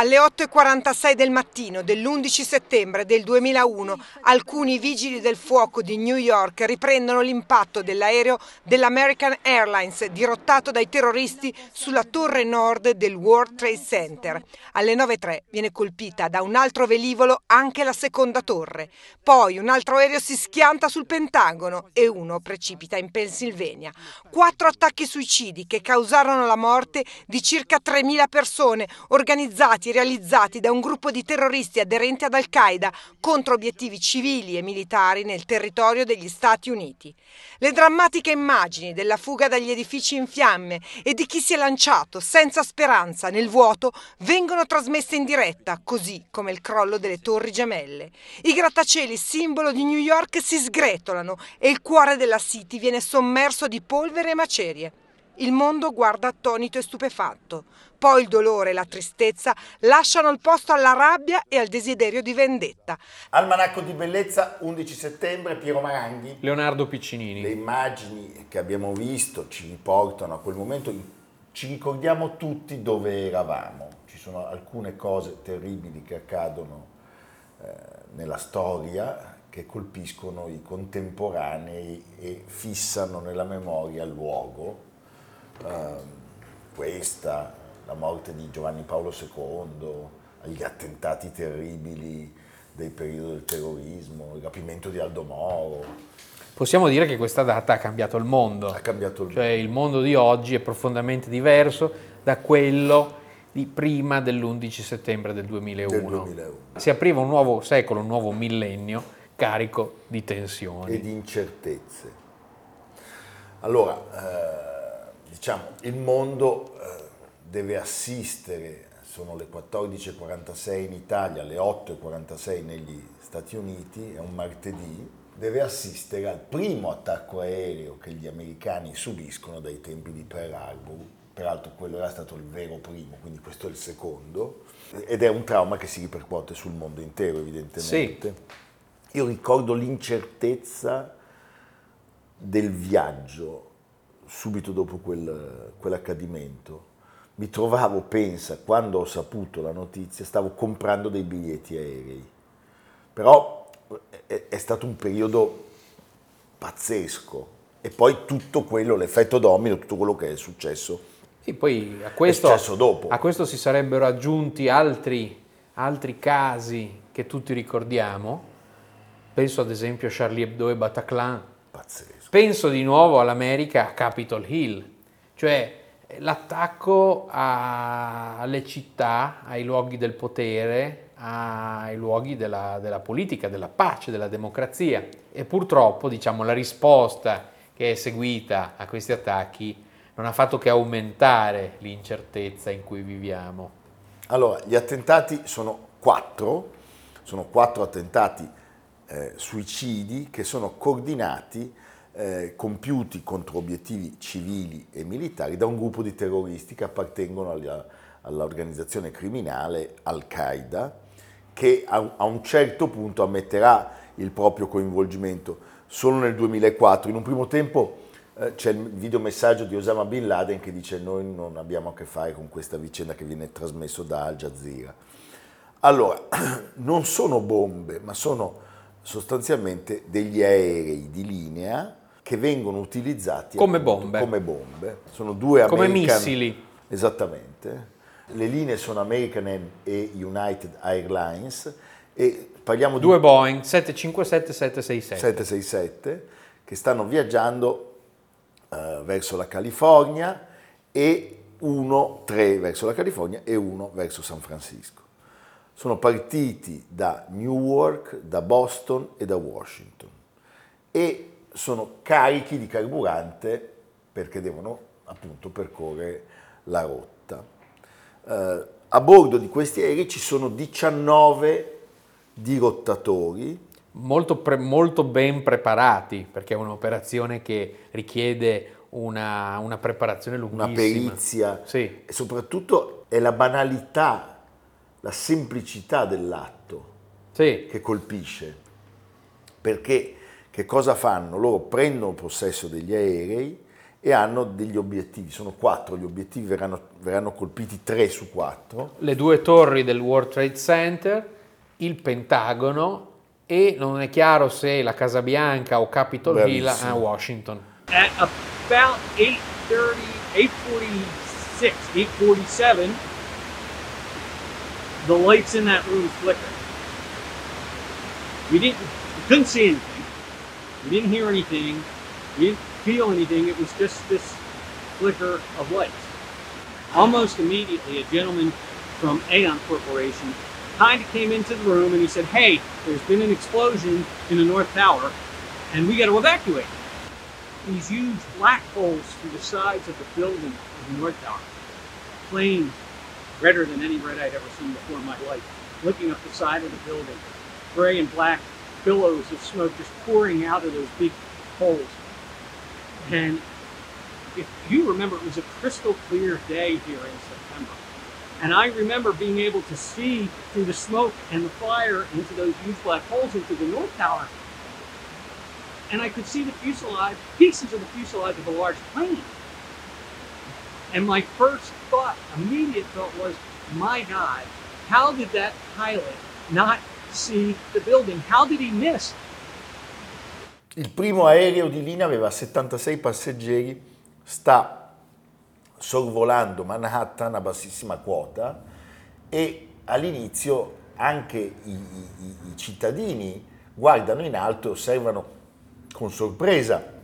Alle 8.46 del mattino dell'11 settembre del 2001 alcuni vigili del fuoco di New York riprendono l'impatto dell'aereo dell'American Airlines dirottato dai terroristi sulla torre nord del World Trade Center. Alle 9.03 viene colpita da un altro velivolo anche la seconda torre. Poi un altro aereo si schianta sul Pentagono e uno precipita in Pennsylvania. Quattro attacchi suicidi che causarono la morte di circa 3.000 persone organizzati realizzati da un gruppo di terroristi aderenti ad Al-Qaeda contro obiettivi civili e militari nel territorio degli Stati Uniti. Le drammatiche immagini della fuga dagli edifici in fiamme e di chi si è lanciato senza speranza nel vuoto vengono trasmesse in diretta, così come il crollo delle torri gemelle. I grattacieli simbolo di New York si sgretolano e il cuore della City viene sommerso di polvere e macerie. Il mondo guarda attonito e stupefatto. Poi il dolore e la tristezza lasciano il posto alla rabbia e al desiderio di vendetta. Almanacco di bellezza, 11 settembre, Piero Maranghi. Leonardo Piccinini. Le immagini che abbiamo visto ci riportano a quel momento, ci ricordiamo tutti dove eravamo. Ci sono alcune cose terribili che accadono eh, nella storia che colpiscono i contemporanei e fissano nella memoria il luogo Ehm, questa, la morte di Giovanni Paolo II, gli attentati terribili del periodo del terrorismo, il rapimento di Aldo Moro. Possiamo dire che questa data ha cambiato il mondo. Ha cambiato il cioè mondo. il mondo di oggi è profondamente diverso da quello di prima dell'11 settembre del 2001. del 2001. Si apriva un nuovo secolo, un nuovo millennio carico di tensioni. E di incertezze. Allora, eh, diciamo, il mondo eh, deve assistere, sono le 14.46 in Italia, le 8.46 negli Stati Uniti, è un martedì, deve assistere al primo attacco aereo che gli americani subiscono dai tempi di Pearl Harbor, peraltro quello era stato il vero primo, quindi questo è il secondo, ed è un trauma che si ripercuote sul mondo intero evidentemente. Sì. Io ricordo l'incertezza del viaggio subito dopo quel, quell'accadimento, mi trovavo, pensa, quando ho saputo la notizia, stavo comprando dei biglietti aerei. Però è, è stato un periodo pazzesco. E poi tutto quello, l'effetto domino, tutto quello che è successo. E poi a questo, a questo si sarebbero aggiunti altri, altri casi che tutti ricordiamo. Penso ad esempio a Charlie Hebdo e Bataclan. Pazzesco. Penso di nuovo all'America a Capitol Hill, cioè l'attacco a, alle città, ai luoghi del potere, ai luoghi della, della, politica, della pace, della democrazia. E purtroppo diciamo, la risposta che è seguita a questi attacchi non ha fatto che aumentare l'incertezza in cui viviamo. Allora, gli attentati sono quattro, sono quattro attentati eh, suicidi che sono coordinati eh, compiuti contro obiettivi civili e militari da un gruppo di terroristi che appartengono alla, all'organizzazione criminale Al-Qaeda, che a, a un certo punto ammetterà il proprio coinvolgimento solo nel 2004. In un primo tempo eh, c'è il videomessaggio di Osama Bin Laden che dice noi non abbiamo a che fare con questa vicenda che viene trasmesso da Al Jazeera. Allora, non sono bombe, ma sono sostanzialmente degli aerei di linea che vengono utilizzati come appunto, bombe. come bombe. Sono due come American, missili. Esattamente. Le linee sono American e United Airlines e parliamo due di Boeing 757 767 767 che stanno viaggiando uh, verso la California e uno, tre verso la California e uno verso San Francisco. Sono partiti da Newark, da Boston e da Washington e sono carichi di carburante perché devono appunto percorrere la rotta. Eh, a bordo di questi aerei ci sono 19 dirottatori. Molto, pre- molto ben preparati perché è un'operazione che richiede una, una preparazione lunghissima. una perizia Sì. e soprattutto è la banalità, la semplicità dell'atto Sì, che colpisce. Perché che cosa fanno? Loro prendono possesso degli aerei e hanno degli obiettivi, sono quattro gli obiettivi, verranno, verranno colpiti tre su quattro. le due torri del World Trade Center, il Pentagono e non è chiaro se la Casa Bianca o Capitol Hill a Washington. At about 8.30, 8.46, 8.47, the lights in that room flickered. We didn't, we couldn't see anything. We didn't hear anything. We didn't feel anything. It was just this flicker of lights. Almost immediately, a gentleman from Aon Corporation kind of came into the room and he said, Hey, there's been an explosion in the North Tower and we got to evacuate. These huge black holes through the sides of the building of the North Tower. Flames redder than any red I'd ever seen before in my life. Looking up the side of the building, gray and black billows of smoke just pouring out of those big holes. And if you remember, it was a crystal clear day here in September. And I remember being able to see through the smoke and the fire into those huge black holes into the North Tower. And I could see the fuselage, pieces of the fuselage of a large plane. And my first thought, immediate thought was, my God, how did that pilot not see the building? How did he miss? Il primo aereo di linea aveva 76 passeggeri, sta sorvolando Manhattan a bassissima quota e all'inizio anche i, i- i cittadini guardano in alto e osservano con sorpresa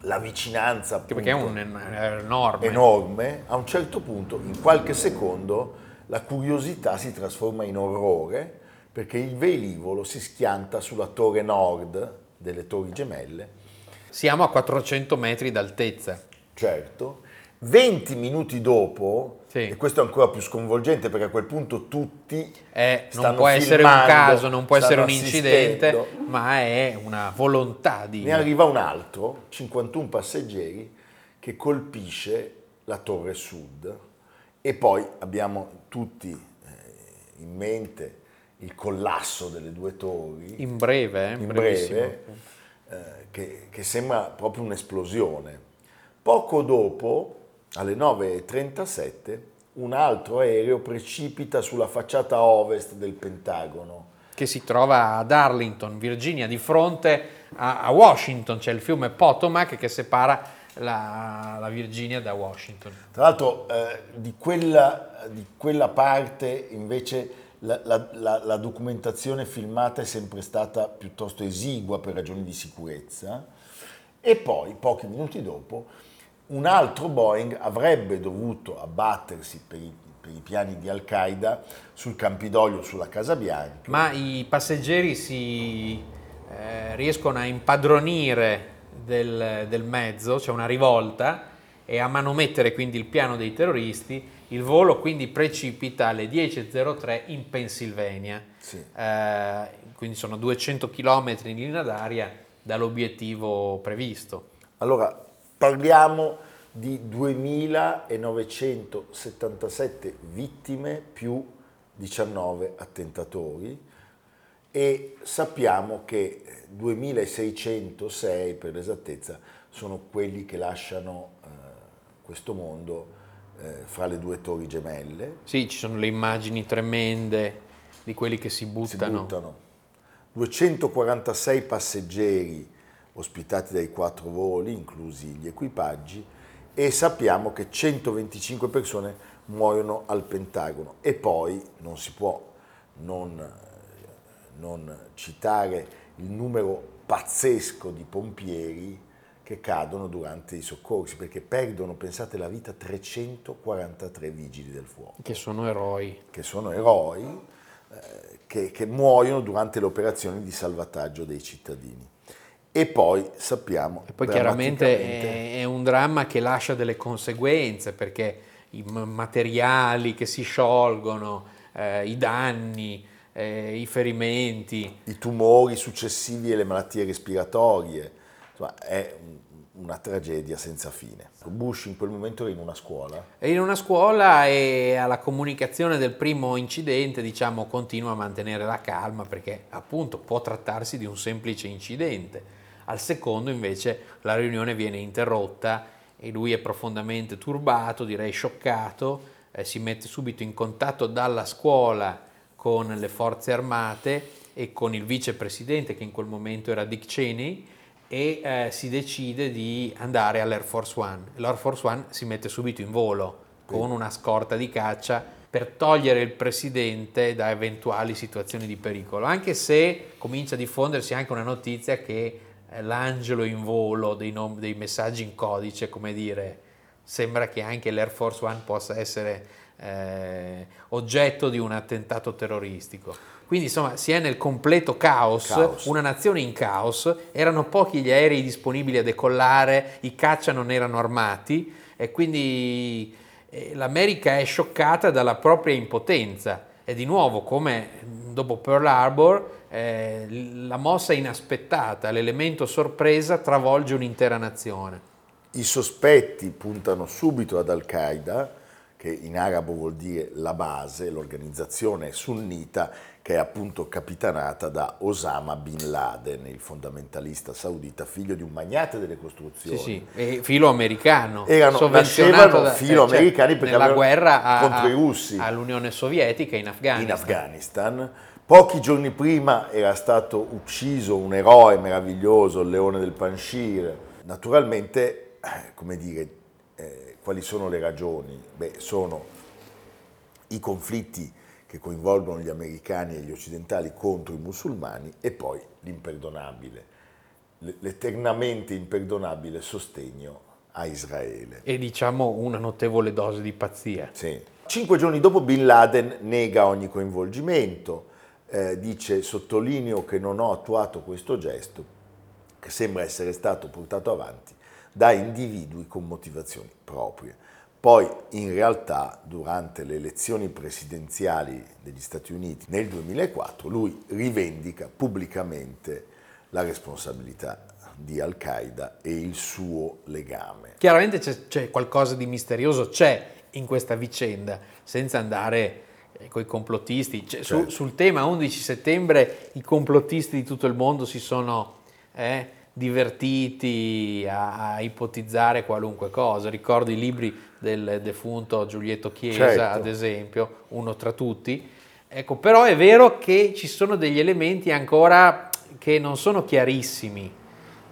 la vicinanza Anche perché è appunto, un enorme. enorme, a un certo punto, in qualche secondo, la curiosità si trasforma in orrore perché il velivolo si schianta sulla torre nord delle torri gemelle, Siamo a 400 metri d'altezza. certo. 20 minuti dopo, Sì. e questo è ancora più sconvolgente perché a quel punto tutti Eh, non stanno può essere un caso, non può essere un incidente, assistendo. ma è una volontà di... Ne arriva un altro, 51 passeggeri, che colpisce la torre sud e poi abbiamo tutti eh, in mente il collasso delle due torri, In breve, eh, in breve, eh, che, che sembra proprio un'esplosione. Poco dopo, alle 9.37, un altro aereo precipita sulla facciata ovest del Pentagono. che si trova ad Arlington, Virginia, di fronte a, a Washington, c'è il fiume Potomac che separa la, la Virginia da Washington. Tra l'altro eh, di, quella, di quella parte invece la, la- la- documentazione filmata è sempre stata piuttosto esigua per ragioni di sicurezza e poi pochi minuti dopo un altro Boeing avrebbe dovuto abbattersi per i, per i piani di Al-Qaeda sul Campidoglio, sulla Casa Bianca. Ma i passeggeri si eh, riescono a impadronire del, del mezzo, c'è una rivolta, e a manomettere quindi il piano dei terroristi. Il volo quindi precipita alle 10.03 in Pennsylvania. Sì. Eh, quindi sono 200 km in linea d'aria dall'obiettivo previsto. Allora, parliamo di 2.977 vittime più 19 attentatori e sappiamo che 2.606 per l'esattezza sono quelli che lasciano eh, questo mondo eh, fra le due torri gemelle. Sì, ci sono le immagini tremende di quelli che si si buttano. buttano. 246 passeggeri ospitati dai quattro voli, inclusi gli equipaggi, e sappiamo che 125 persone muoiono al Pentagono. E poi non si può non, non citare il numero pazzesco di pompieri che cadono durante i soccorsi, perché perdono, pensate, la vita 343 vigili del fuoco Che sono eroi. che sono eroi eh, che, che muoiono durante le operazioni di salvataggio dei cittadini. E poi sappiamo... E poi chiaramente è, è un dramma che lascia delle conseguenze perché i materiali che si sciolgono, eh, i danni, eh, i ferimenti, i tumori successivi e le malattie respiratorie. Insomma, è un- una tragedia senza fine. Bush in quel momento era in una scuola. È in una scuola e alla comunicazione del primo incidente, diciamo, continua a mantenere la calma perché appunto può trattarsi di un semplice incidente. Al secondo invece la riunione viene interrotta e lui è profondamente turbato, direi scioccato, eh, si mette subito in contatto dalla scuola con le forze armate e con il vicepresidente che in quel momento era Dick Cheney e eh, si decide di andare all'Air Force One. L'Air Force One si mette subito in volo con una scorta di caccia per togliere il presidente da eventuali situazioni di pericolo, anche se comincia a diffondersi anche una notizia che eh, l'angelo in volo dei, nom- dei, messaggi in codice, come dire, sembra che anche l'Air Force One possa essere eh, oggetto di un attentato terroristico. Quindi insomma si è nel completo caos, caos, una nazione in caos, erano pochi gli aerei disponibili a decollare, i caccia non erano armati e quindi eh, l'America è scioccata dalla propria impotenza e di nuovo come dopo Pearl Harbor eh, la mossa inaspettata, l'elemento sorpresa travolge un'intera nazione. I sospetti puntano subito ad Al-Qaeda, che in arabo vuol dire la base, l'organizzazione sunnita che è appunto capitanata da Osama Bin Laden, il fondamentalista saudita, figlio di un magnate delle costruzioni. Sì, sì, filo americano. Erano, nascevano da, filo eh, cioè, americani perché nella guerra a, contro i russi. all'Unione Sovietica in Afghanistan. In Afghanistan. Pochi giorni prima era stato ucciso un eroe meraviglioso, il leone del Panshir. Naturalmente, eh, come dire, eh, quali sono le ragioni? Beh, sono i conflitti che coinvolgono gli americani e gli occidentali contro i musulmani e poi l'imperdonabile, l'eternamente imperdonabile sostegno a Israele. E diciamo una notevole dose di pazzia. Sì. Cinque giorni dopo Bin Laden nega ogni coinvolgimento, eh, dice sottolineo che non ho attuato questo gesto che sembra essere stato portato avanti da individui con motivazioni proprie. Poi in realtà durante le elezioni presidenziali degli Stati Uniti nel 2004 lui rivendica pubblicamente la responsabilità di Al-Qaeda e il suo legame. Chiaramente c'è, c'è qualcosa di misterioso, c'è in questa vicenda, senza andare eh, con i complottisti. Cioè, certo. su, sul tema 11 settembre i complottisti di tutto il mondo si sono eh, divertiti a, a, ipotizzare qualunque cosa. Ricordo i libri del defunto Giulietto Chiesa, certo. ad esempio, uno tra tutti. Ecco, però è vero che ci sono degli elementi ancora che non sono chiarissimi,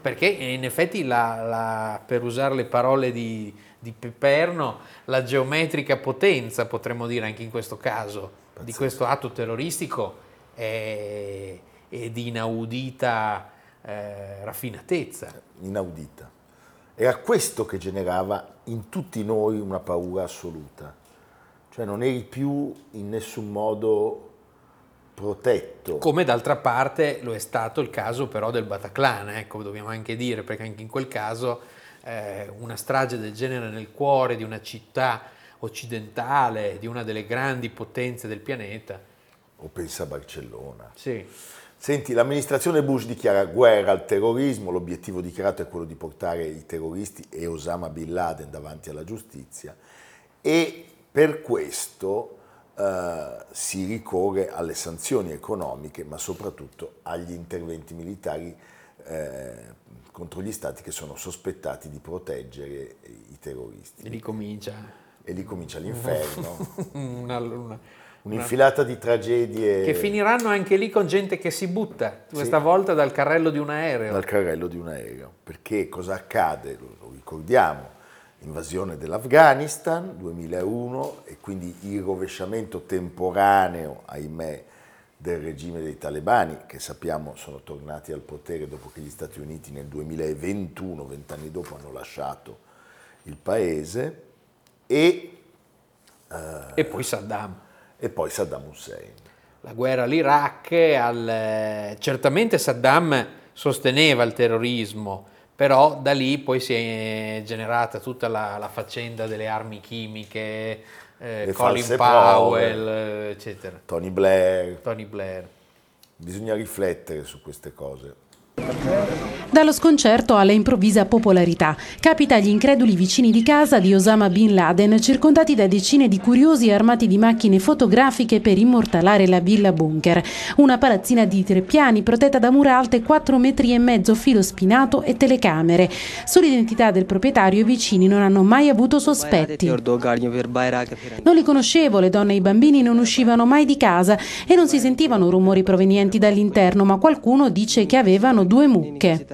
perché in effetti, la, la, per usare le parole di, di Peperno, la geometrica potenza, potremmo dire anche in questo caso, Pazzesco. di questo atto terroristico è, è di inaudita eh, raffinatezza. Inaudita. Era questo che generava in tutti noi una paura assoluta. Cioè non eri più in nessun modo protetto. Come d'altra parte lo è stato il caso però del Bataclan, ecco, dobbiamo anche dire, perché anche in quel caso eh, una strage del genere nel cuore di una città occidentale, di una delle grandi potenze del pianeta. O pensa a Barcellona. Sì. Senti, l'amministrazione Bush dichiara guerra al terrorismo, l'obiettivo dichiarato è quello di portare i terroristi e Osama Bin Laden davanti alla giustizia e per questo eh, si ricorre alle sanzioni economiche, ma soprattutto agli interventi militari eh, contro gli stati che sono sospettati di proteggere i terroristi. E lì comincia. E lì comincia l'inferno. una, una Un'infilata di tragedie. Che finiranno anche lì con gente che si butta, questa sì. volta dal carrello di un aereo. Dal carrello di un aereo. Perché cosa accade? Lo, ricordiamo, invasione dell'Afghanistan 2001 e quindi il rovesciamento temporaneo, ahimè, del regime dei talebani, che sappiamo sono tornati al potere dopo che gli Stati Uniti nel 2021, vent'anni dopo, hanno lasciato il paese. E, uh, e poi Saddam e poi Saddam Hussein. La guerra all'Iraq, al... certamente Saddam sosteneva il terrorismo, però da lì poi si è generata tutta la, la faccenda delle armi chimiche, eh, Colin Powell, prove, eccetera. Tony Blair. Tony Blair. Bisogna riflettere su queste cose. Dallo sconcerto alla improvvisa popolarità. Capita agli increduli vicini di casa di Osama Bin Laden, circondati da decine di curiosi armati di macchine fotografiche per immortalare la villa bunker. Una palazzina di tre piani protetta da mura alte 4 metri e mezzo, filo spinato e telecamere. Sull'identità del proprietario i vicini non hanno mai avuto sospetti. Non li conoscevo, le donne e i bambini non uscivano mai di casa e non si sentivano rumori provenienti dall'interno, ma qualcuno dice che avevano due mucche.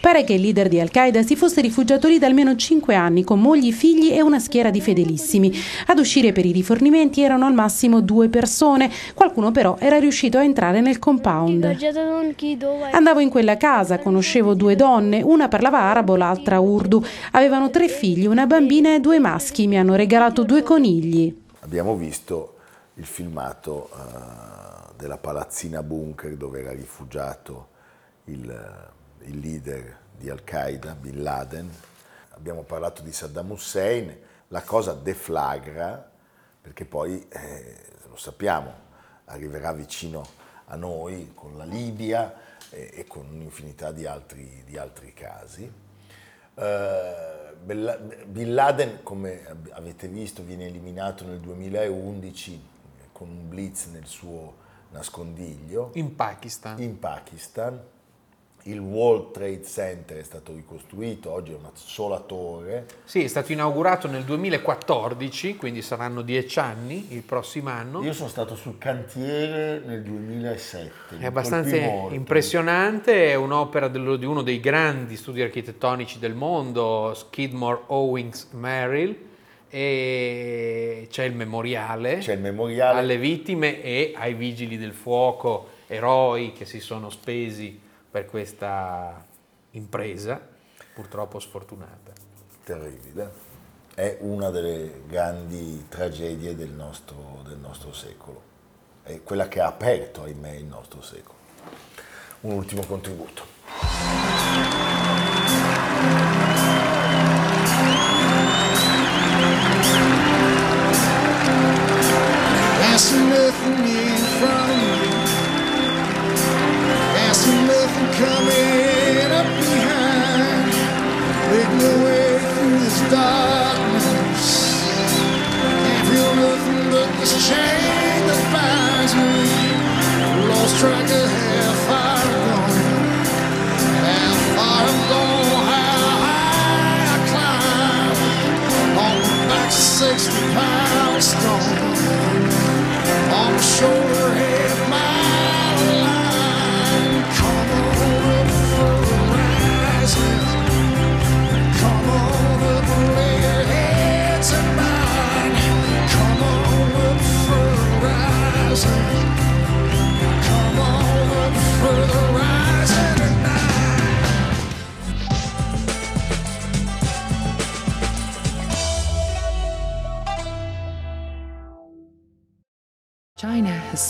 Pare che il leader di Al-Qaeda si fosse rifugiato lì da almeno cinque anni con mogli, figli e una schiera di fedelissimi. Ad uscire per i rifornimenti erano al massimo due persone, qualcuno però era riuscito a entrare nel compound. Andavo in quella casa, conoscevo due donne, una parlava arabo, l'altra urdu. Avevano tre figli, una bambina e due maschi, mi hanno regalato due conigli. Abbiamo visto il filmato uh, della palazzina bunker dove era rifugiato il, il leader di Al-Qaeda, Bin Laden. Abbiamo parlato di Saddam Hussein, la cosa deflagra perché poi, eh, lo sappiamo, arriverà vicino a noi con la Libia e, e con un'infinità di altri, di altri casi. Uh, Bin Laden, come avete visto, viene eliminato nel 2011 con un blitz nel suo nascondiglio. In Pakistan. In Pakistan il World Trade Center è stato ricostruito, oggi è una sola torre. Sì, è stato inaugurato nel 2014, quindi saranno dieci anni il prossimo anno. Io sono stato sul cantiere nel 2007. È abbastanza impressionante, è un'opera di uno dei grandi studi architettonici del mondo, Skidmore Owings Merrill, e c'è il memoriale, c'è il memoriale alle vittime e ai vigili del fuoco, eroi che si sono spesi per questa impresa, purtroppo sfortunata. Terribile. È una delle grandi tragedie del nostro, del nostro secolo. È quella che ha aperto, ahimè, il nostro secolo. Un ultimo contributo. There's nothing in front of you. nothing coming up behind. Making my way through this darkness. Can't feel nothing but this chain that binds me. Lost track of how far I'm gone. How far I'm gone, how high I climb. On the back, of 60 pounds shoulder,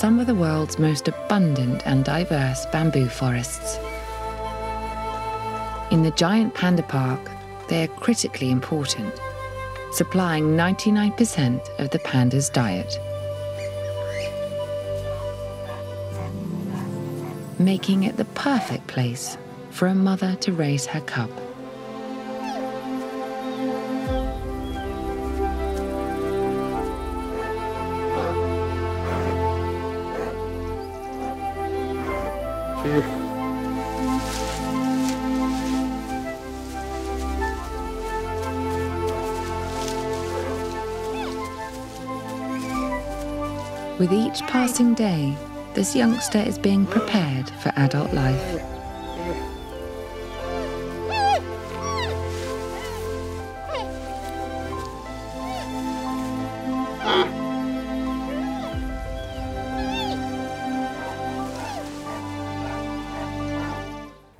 some of the world's most abundant and diverse bamboo forests. In the giant panda park, they are critically important, supplying 99% of the panda's diet. Making it the perfect place for a mother to raise her cub. With each passing day, this youngster is being prepared for adult life.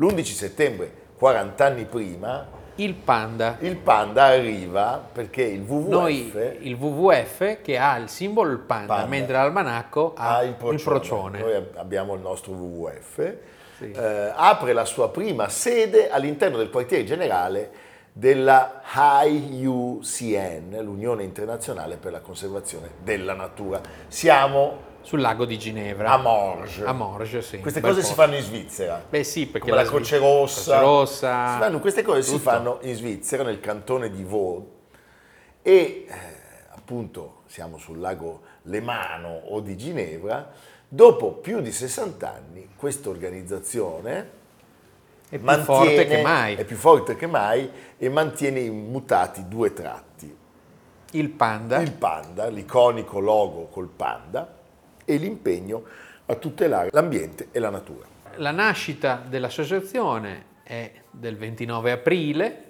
L'11 settembre, 40 anni prima, il panda. Il panda arriva perché il WWF... Noi, il WWF che ha il simbolo il panda, panda. mentre l'almanacco ha, ha il, procione. il, procione. Noi abbiamo il nostro WWF. Sì. Eh, apre la sua prima sede all'interno del quartiere generale della IUCN, l'Unione Internazionale per la Conservazione della Natura. Siamo sul lago di Ginevra. a Morges. A Morges, sì. Queste cose si posto. fanno in Svizzera. Beh sì, perché Come la, Svi- Croce Rossa. Rossa. Si fanno- queste cose si tutto. fanno in Svizzera, nel cantone di Vaud. E eh, appunto siamo sul lago Lemano o di Ginevra. Dopo più di 60 anni, questa organizzazione È più mantiene- forte che mai. È più forte che mai e mantiene immutati due tratti. Il panda. Il panda, l'iconico logo col panda e l'impegno a tutelare l'ambiente e la natura. La nascita dell'associazione è del 29 aprile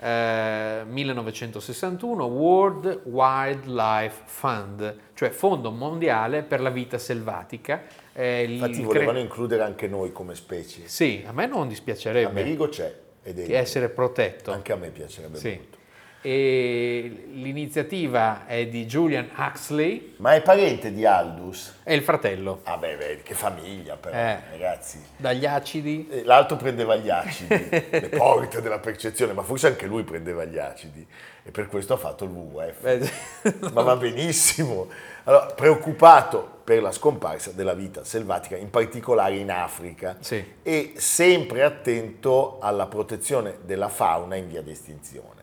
eh, 1961, World Wildlife Fund, cioè Fondo Mondiale per la Vita Selvatica. Eh, Infatti cre- volevano includere anche noi come specie. Sì, a me non dispiacerebbe Amerigo c'è ed è che essere protetto. anche a me piacerebbe Sì. molto. E l'iniziativa è di Julian Huxley Ma è parente di Aldous? e il fratello. Ah beh, beh, che famiglia però, Eh. ragazzi. Dagli acidi Eh, L'altro prendeva gli acidi, le porte della percezione, ma forse anche lui prendeva gli acidi e per questo ha fatto il WWF. Beh, Ma va benissimo. Allora, preoccupato per la scomparsa della vita selvatica, in particolare in Africa, Sì. e sempre attento alla protezione della fauna in via di estinzione.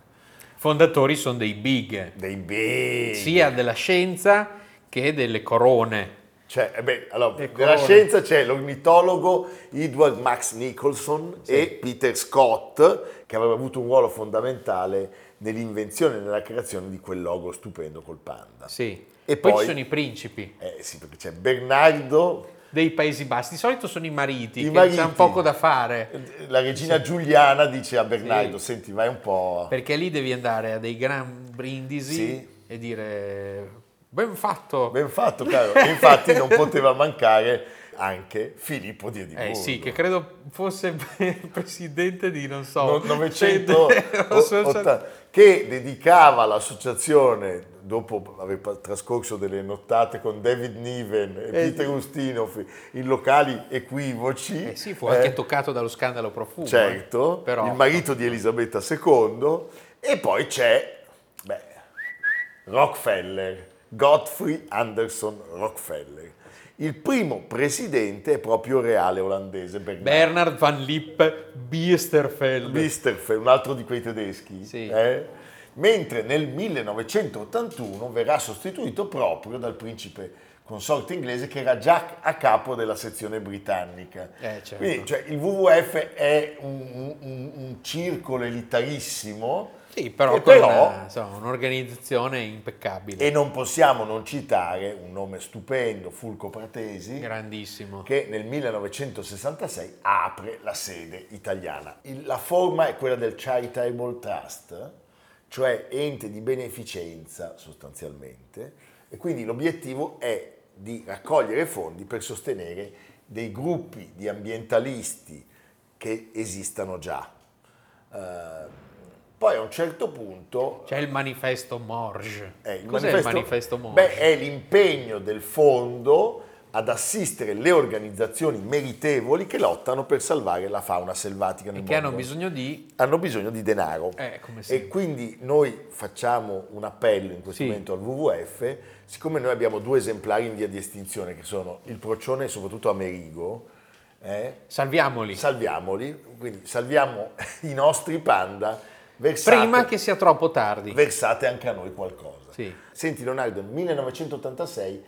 Fondatori sono dei big, Dei bei... sia della scienza che delle corone. Cioè, eh beh, allora, nella corone. scienza c'è l'ornitologo Edward Max Nicholson e Peter Scott, che aveva avuto un ruolo fondamentale nell'invenzione e nella creazione di quel logo stupendo col panda. Sì. E poi, poi- ci sono i principi Eh sì, perché c'è Bernardo, dei Paesi Bassi. Di solito sono i mariti, I che mariti. c'hanno poco da fare. la regina Giuliana dice a Bernardo, senti vai un po'... Perché lì devi andare a dei gran brindisi Sì. e dire ben fatto. Ben fatto, caro. E infatti non poteva mancare anche Filippo di Edimburgo. eh sì, che credo fosse presidente di, non so, No- 900 associa- che dedicava l'associazione dopo aver trascorso delle nottate con David Niven e Eh, Peter Ustinov in locali equivoci. Eh sì, fu anche eh, toccato dallo scandalo profumo. certo. Però, il marito di Elisabetta II e poi c'è beh, Rockefeller, Godfrey Anderson Rockefeller. Il primo presidente è proprio reale olandese Bernard Bernard van Lippe Biesterfeld. Bisterfeld, un altro di quei tedeschi. Sì. eh? Mentre nel 1981 verrà sostituito proprio dal principe consorte inglese che era già a capo della sezione britannica. Eh, certo. Quindi cioè, il WWF è un, un- un circolo elitarissimo Sì, però però- una- insomma, un'organizzazione impeccabile. e non possiamo non citare un nome stupendo, Fulco Pratesi, Grandissimo. che nel 1966 apre la sede italiana. Il- la forma è quella del Charitable Trust, cioè ente di beneficenza sostanzialmente, e quindi l'obiettivo è di raccogliere fondi per sostenere dei gruppi di ambientalisti che esistano già. Eh, poi a un certo punto C'è il manifesto Morge. eh, il Cos'è il manifesto Morge? Beh, è l'impegno del fondo ad assistere le organizzazioni meritevoli che lottano per salvare la fauna selvatica nel e che hanno bisogno di... Hanno bisogno di denaro. Eh, e quindi noi facciamo un appello in questo Sì. momento al WWF, siccome noi abbiamo due esemplari in via di estinzione, che sono il procione e soprattutto Amerigo, eh, Salviamoli. salviamoli, quindi salviamo i nostri panda, versate, Prima che sia troppo tardi. versate anche a noi qualcosa. Sì. Senti Leonardo, nel 1986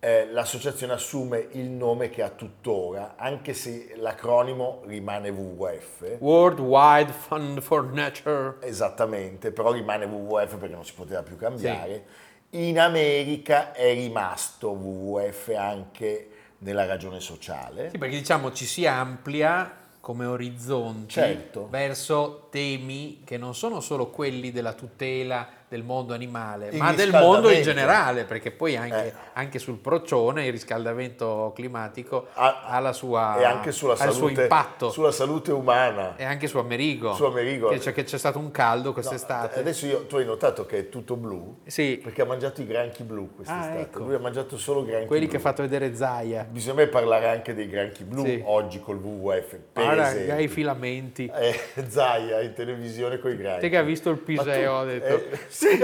eh, l'associazione assume il nome che ha tuttora, anche se l'acronimo rimane WWF. World Wide Fund for Nature. Esattamente, però rimane WWF perché non si poteva più cambiare. In America è rimasto WWF anche nella ragione sociale. Sì, perché diciamo ci si amplia come orizzonti Certo. verso temi che non sono solo quelli della tutela del mondo animale, Il ma del mondo in generale, perché poi anche, Eh. anche sul procione il riscaldamento climatico Ha- ha, la sua, e anche sulla ha il suo salute, impatto. sulla salute umana. E anche su Amerigo. Su Amerigo. Che c'è, che c'è stato un caldo No, quest'estate. adesso io, tu hai notato che è tutto blu? Sì, Perché ha mangiato i granchi blu quest'estate. Ah, ecco. Lui ha mangiato solo granchi quelli blu. che ha fatto vedere Zaia. Bisogna parlare anche dei granchi blu Sì. oggi col WWF, per Guarda, esempio. i filamenti. Eh, Zaia in televisione con i granchi. Te che ha visto il Piseo, ha detto. eh, sì.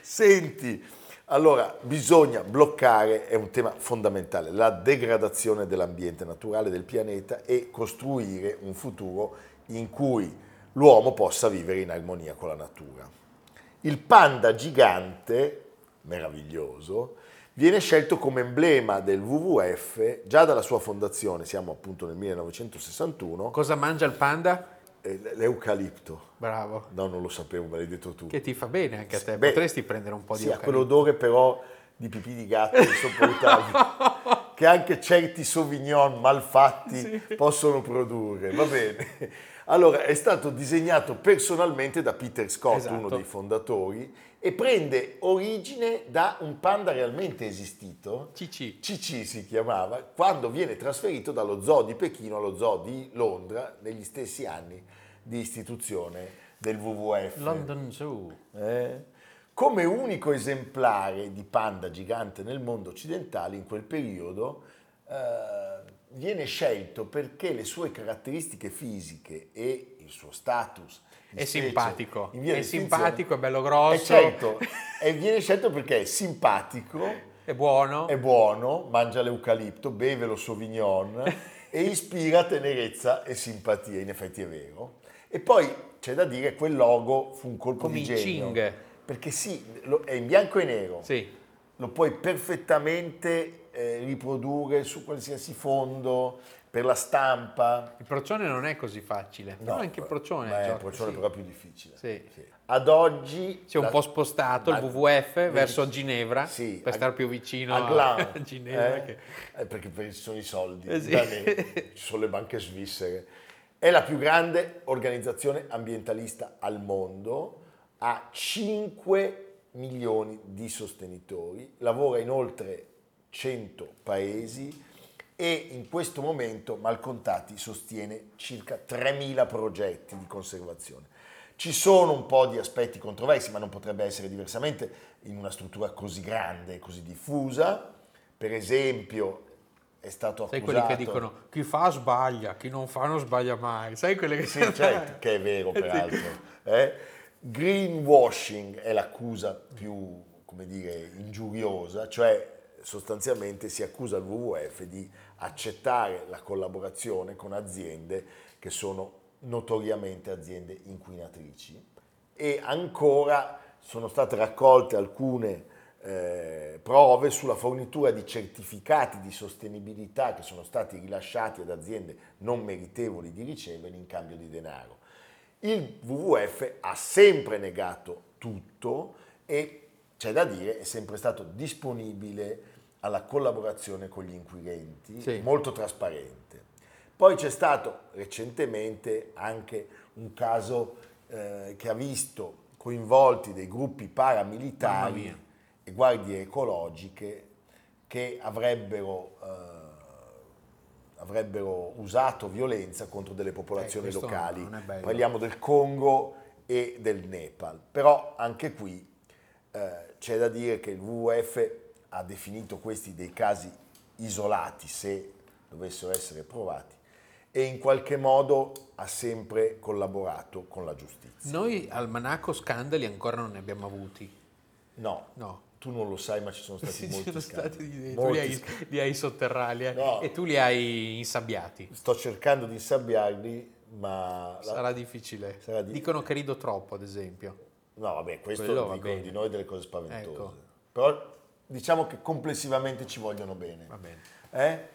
Senti, Allora, bisogna bloccare, è un tema fondamentale, la degradazione dell'ambiente naturale del pianeta e costruire un futuro in cui l'uomo possa vivere in armonia con la natura. Il panda gigante, meraviglioso, viene scelto come emblema del WWF già dalla sua fondazione, siamo appunto nel 1961, Cosa mangia il panda? L'eucalipto. Bravo. No, non lo sapevo, me l'hai detto tu. Che ti fa bene anche a te. Beh, Potresti prendere un po' di Sì, ha eucalipto. quell'odore però di pipì di gatto insopportabile che anche certi Sauvignon malfatti possono produrre. Va bene. Allora, è stato disegnato personalmente da Peter Scott, Esatto. uno dei fondatori, e prende origine da un panda realmente esistito. CC. CC si chiamava, quando viene trasferito dallo zoo di Pechino allo zoo di Londra negli stessi anni di istituzione del WWF. London Zoo. Eh? Come unico esemplare di panda gigante nel mondo occidentale in quel periodo eh, viene scelto perché le sue caratteristiche fisiche e il suo status È specie simpatico. È simpatico, è bello Eh, grosso. certo, e viene scelto perché è simpatico, È buono. è buono, mangia l'eucalipto, beve lo Sauvignon e ispira tenerezza e simpatia, in effetti è vero. E poi c'è da dire che quel logo fu un colpo Come di genio. Ching. Perché sì, è in bianco e nero, Sì. lo puoi perfettamente eh, riprodurre su qualsiasi fondo, per la stampa. Il procione non è così facile. Però No, anche il procione. ma è gioca, il procione sì. però più difficile. Sì. Ad oggi... Si è un la- po' spostato il WWF vedi- verso Ginevra Sì, per a- stare più vicino a Glan, a Ginevra. eh? che- Eh, perché, ci sono i soldi, Eh sì. ci sono le banche svizzere. È la più grande organizzazione ambientalista al mondo, ha 5 milioni di sostenitori, lavora in oltre 100 paesi e in questo momento Malcontati sostiene circa 3.000 progetti di conservazione. Ci sono un po' di aspetti controversi, ma non potrebbe essere diversamente in una struttura così grande così diffusa. Per esempio, è stato Sai accusato... quelli che dicono chi fa sbaglia, chi non fa non sbaglia mai. Sai quelle che Sì, certo, che è vero peraltro. eh. Greenwashing è l'accusa più, come dire, ingiuriosa, cioè sostanzialmente si accusa il WWF di accettare la collaborazione con aziende che sono notoriamente aziende inquinatrici e ancora sono state raccolte alcune eh, prove sulla fornitura di certificati di sostenibilità che sono stati rilasciati ad aziende non meritevoli di ricevere in cambio di denaro. Il WWF ha sempre negato tutto e c'è da dire è sempre stato disponibile alla collaborazione con gli inquirenti, Sì. molto trasparente. Poi c'è stato recentemente anche un caso eh, che ha visto coinvolti dei gruppi paramilitari e guardie ecologiche che avrebbero, eh, avrebbero usato violenza contro delle popolazioni Eh, locali. Parliamo del Congo e del Nepal. Però anche qui eh, c'è da dire che il WWF ha definito questi dei casi isolati, se dovessero essere provati, e in qualche modo ha sempre collaborato con la giustizia. Noi al Manacco scandali ancora non ne abbiamo avuti. No, No. tu non lo sai, ma ci sono stati Sì, molti sono scandali. stati di- tu Molti li hai, scandali. li hai sotterrali eh, No. e tu li hai insabbiati. Sto cercando di insabbiarli, ma... la- Sarà difficile. Sarà di- Dicono che rido troppo, ad esempio. No, vabbè, questo Quello dicono di noi delle cose spaventose. Ecco. Però diciamo che complessivamente ci vogliono bene. Bene. Eh?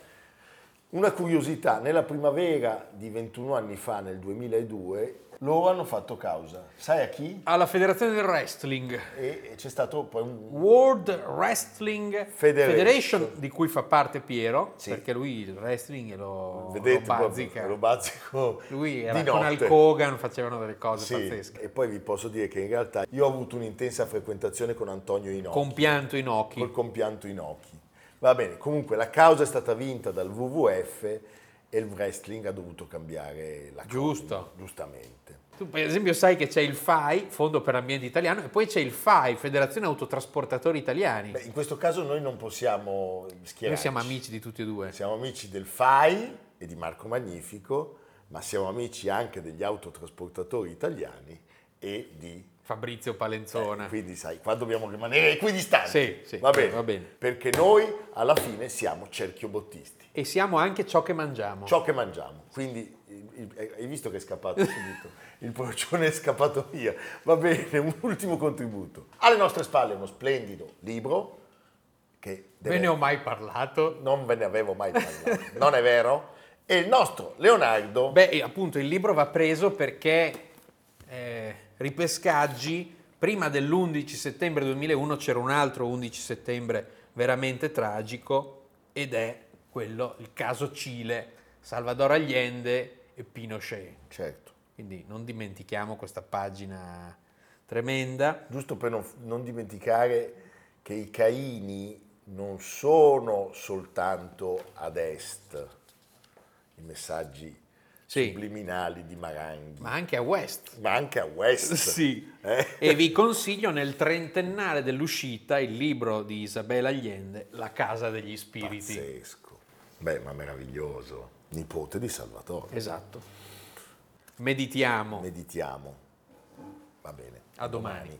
Una curiosità, nella primavera di 21 anni fa, nel 2002, loro hanno fatto causa. Sai a chi? Alla Federazione del Wrestling. E c'è stato poi un... World Wrestling Federation. Federation, di cui fa parte Piero, Sì. perché lui il wrestling lo, Vedete, lo bazzica. lo bazzico Lui era con. Hulk Hogan, facevano delle cose Sì, pazzesche. e poi vi posso dire che in realtà io ho avuto un'intensa frequentazione con Antonio Inocchi. Con pianto in occhi. col compianto in occhi. Va bene, comunque la causa è stata vinta dal WWF e il wrestling ha dovuto cambiare la cosa, Giusto. giustamente. Tu per esempio sai che c'è il FAI, Fondo per l'Ambiente Italiano, e poi c'è il FAI, Federazione Autotrasportatori Italiani. Beh, in questo caso noi non possiamo schierarci. Noi siamo amici di tutti e due. Siamo amici del FAI e di Marco Magnifico, ma siamo amici anche degli autotrasportatori italiani e di Fabrizio Palenzona. Eh, quindi sai, qua dobbiamo rimanere equidistanti. Sì, sì, va, bene, va bene. Perché noi alla fine siamo cerchiobottisti. E siamo anche ciò che mangiamo. Ciò che mangiamo. Quindi il- hai visto che è scappato subito? Il porcione è scappato via. Va bene, un ultimo contributo. Alle nostre spalle uno splendido libro che deve- Ve ne ho mai parlato? non ve ne avevo mai parlato. non è vero? E il nostro Leonardo Beh, appunto il libro va preso perché eh, ripescaggi, prima dell'11 settembre 2001 c'era un altro 11 settembre veramente tragico ed è quello, il caso Cile, Salvador Allende e Pinochet. certo. Quindi non dimentichiamo questa pagina tremenda. Giusto per non, non dimenticare che i Caini non sono soltanto ad est, i messaggi Sì. subliminali di Maranghi, Ma anche a West. ma anche a west. Sì. Eh? E vi consiglio nel trentennale dell'uscita il libro di Isabella Allende, La casa degli spiriti. Pazzesco. Beh, ma meraviglioso. Nipote di Salvatore. Esatto. Meditiamo. Meditiamo. Va bene. A domani.